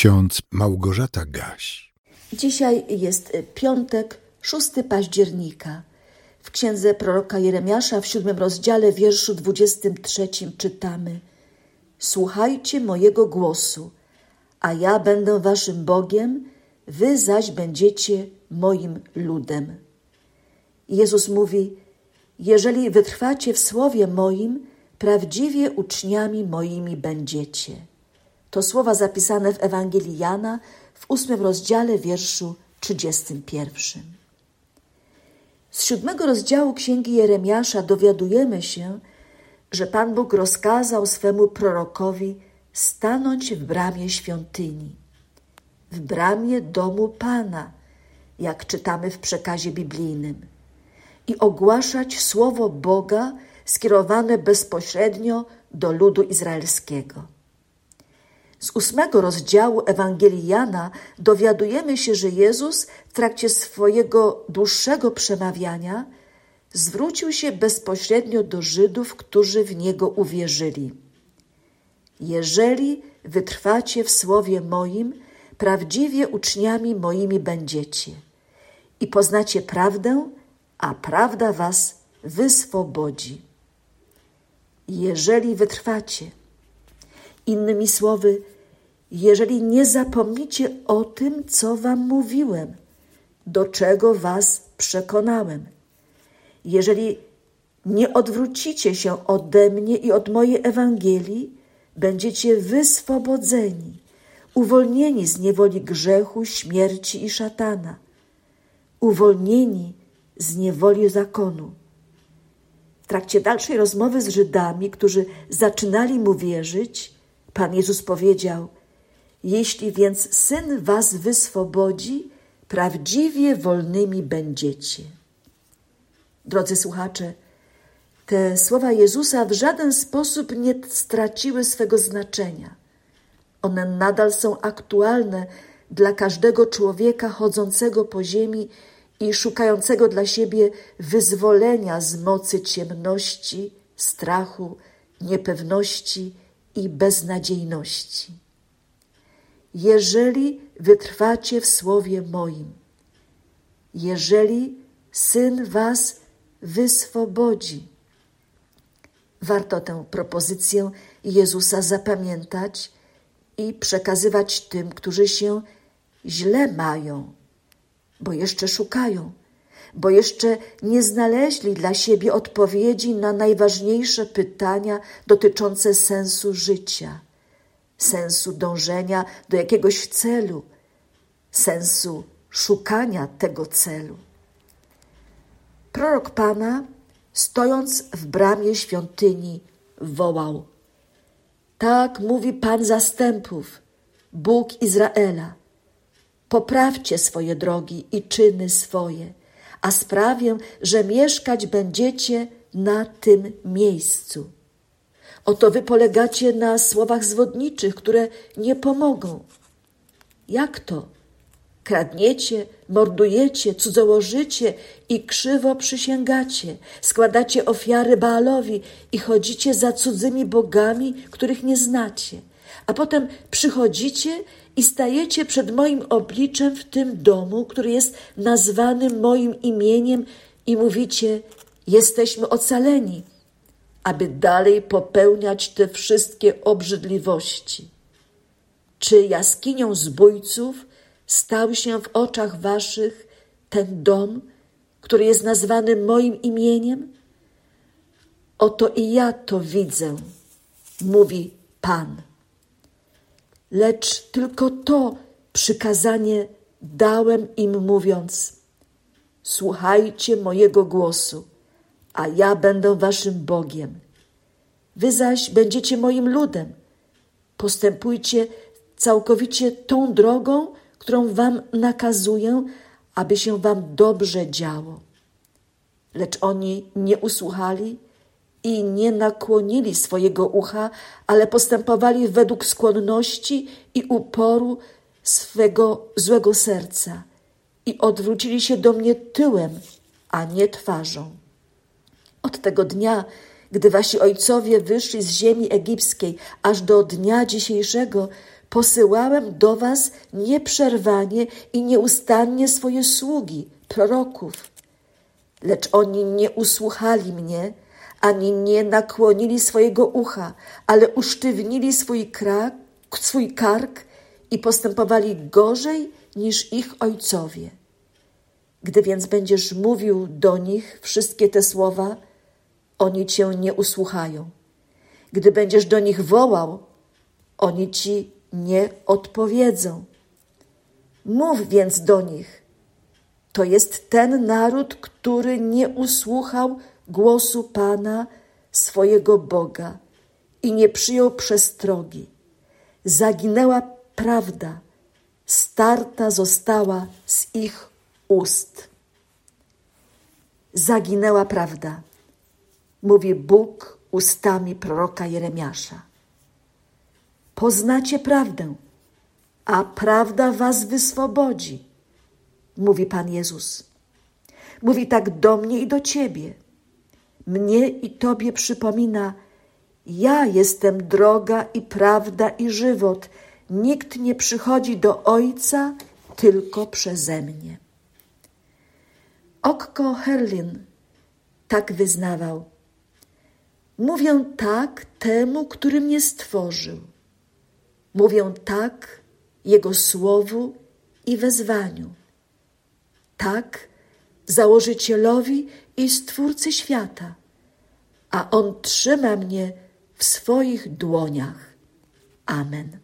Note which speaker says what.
Speaker 1: ksiądz Małgorzata Gaś.
Speaker 2: Dzisiaj jest piątek, 6 października. W księdze proroka Jeremiasza w siódmym rozdziale, wierszu 23 czytamy: Słuchajcie mojego głosu, a ja będę waszym Bogiem, wy zaś będziecie moim ludem. Jezus mówi: Jeżeli wytrwacie w słowie moim, prawdziwie uczniami moimi będziecie. To słowa zapisane w Ewangelii Jana w ósmym rozdziale, wierszu trzydziestym pierwszym. Z siódmego rozdziału Księgi Jeremiasza dowiadujemy się, że Pan Bóg rozkazał swemu prorokowi stanąć w bramie świątyni, w bramie domu Pana, jak czytamy w przekazie biblijnym, i ogłaszać słowo Boga skierowane bezpośrednio do ludu izraelskiego. Z ósmego rozdziału Ewangelii Jana dowiadujemy się, że Jezus w trakcie swojego dłuższego przemawiania zwrócił się bezpośrednio do Żydów, którzy w Niego uwierzyli. Jeżeli wytrwacie w słowie moim, prawdziwie uczniami moimi będziecie i poznacie prawdę, a prawda was wyswobodzi. Jeżeli wytrwacie, innymi słowy, jeżeli nie zapomnicie o tym, co wam mówiłem, do czego was przekonałem, jeżeli nie odwrócicie się ode mnie i od mojej Ewangelii, będziecie wyswobodzeni, uwolnieni z niewoli grzechu, śmierci i szatana, uwolnieni z niewoli zakonu. W trakcie dalszej rozmowy z Żydami, którzy zaczynali mu wierzyć, Pan Jezus powiedział: Jeśli więc syn was wyswobodzi, prawdziwie wolnymi będziecie. Drodzy słuchacze, te słowa Jezusa w żaden sposób nie straciły swego znaczenia. One nadal są aktualne dla każdego człowieka chodzącego po ziemi i szukającego dla siebie wyzwolenia z mocy ciemności, strachu, niepewności i beznadziejności. Jeżeli wytrwacie w słowie moim, jeżeli syn was wyswobodzi. Warto tę propozycję Jezusa zapamiętać i przekazywać tym, którzy się źle mają, bo jeszcze szukają, bo jeszcze nie znaleźli dla siebie odpowiedzi na najważniejsze pytania dotyczące sensu życia, sensu dążenia do jakiegoś celu, sensu szukania tego celu. Prorok Pana, stojąc w bramie świątyni, wołał: Tak mówi Pan zastępów, Bóg Izraela. Poprawcie swoje drogi i czyny swoje, a sprawię, że mieszkać będziecie na tym miejscu. Oto wy polegacie na słowach zwodniczych, które nie pomogą. Jak to? Kradniecie, mordujecie, cudzołożycie i krzywo przysięgacie, składacie ofiary Baalowi i chodzicie za cudzymi bogami, których nie znacie. A potem przychodzicie i stajecie przed moim obliczem w tym domu, który jest nazwany moim imieniem i mówicie: Jesteśmy ocaleni, aby dalej popełniać te wszystkie obrzydliwości. Czy jaskinią zbójców stał się w oczach waszych ten dom, który jest nazwany moim imieniem? Oto i ja to widzę, mówi Pan. Lecz tylko to przykazanie dałem im, mówiąc: Słuchajcie mojego głosu, a ja będę waszym Bogiem. Wy zaś będziecie moim ludem. Postępujcie całkowicie tą drogą, którą wam nakazuję, aby się wam dobrze działo. Lecz oni nie usłuchali i nie nakłonili swojego ucha, ale postępowali według skłonności i uporu swego złego serca i odwrócili się do mnie tyłem, a nie twarzą. Od tego dnia, gdy wasi ojcowie wyszli z ziemi egipskiej, aż do dnia dzisiejszego, posyłałem do was nieprzerwanie i nieustannie swoje sługi, proroków. Lecz oni nie usłuchali mnie, ani nie nakłonili swojego ucha, ale usztywnili swój, krak, swój kark i postępowali gorzej niż ich ojcowie. Gdy więc będziesz mówił do nich wszystkie te słowa, oni cię nie usłuchają. Gdy będziesz do nich wołał, oni ci nie odpowiedzą. Mów więc do nich. To jest ten naród, który nie usłuchał głosu Pana, swojego Boga i nie przyjął przestrogi. Zaginęła prawda, starta została z ich ust. Zaginęła prawda, mówi Bóg ustami proroka Jeremiasza. Poznacie prawdę, a prawda was wyswobodzi, mówi Pan Jezus. Mówi tak do mnie i do ciebie. Mnie i tobie przypomina, ja jestem droga i prawda i żywot. Nikt nie przychodzi do Ojca tylko przeze mnie. Okko Herlin tak wyznawał. Mówię tak temu, który mnie stworzył. Mówię tak Jego słowu i wezwaniu. Tak założycielowi i stwórcy świata, a On trzyma mnie w swoich dłoniach. Amen.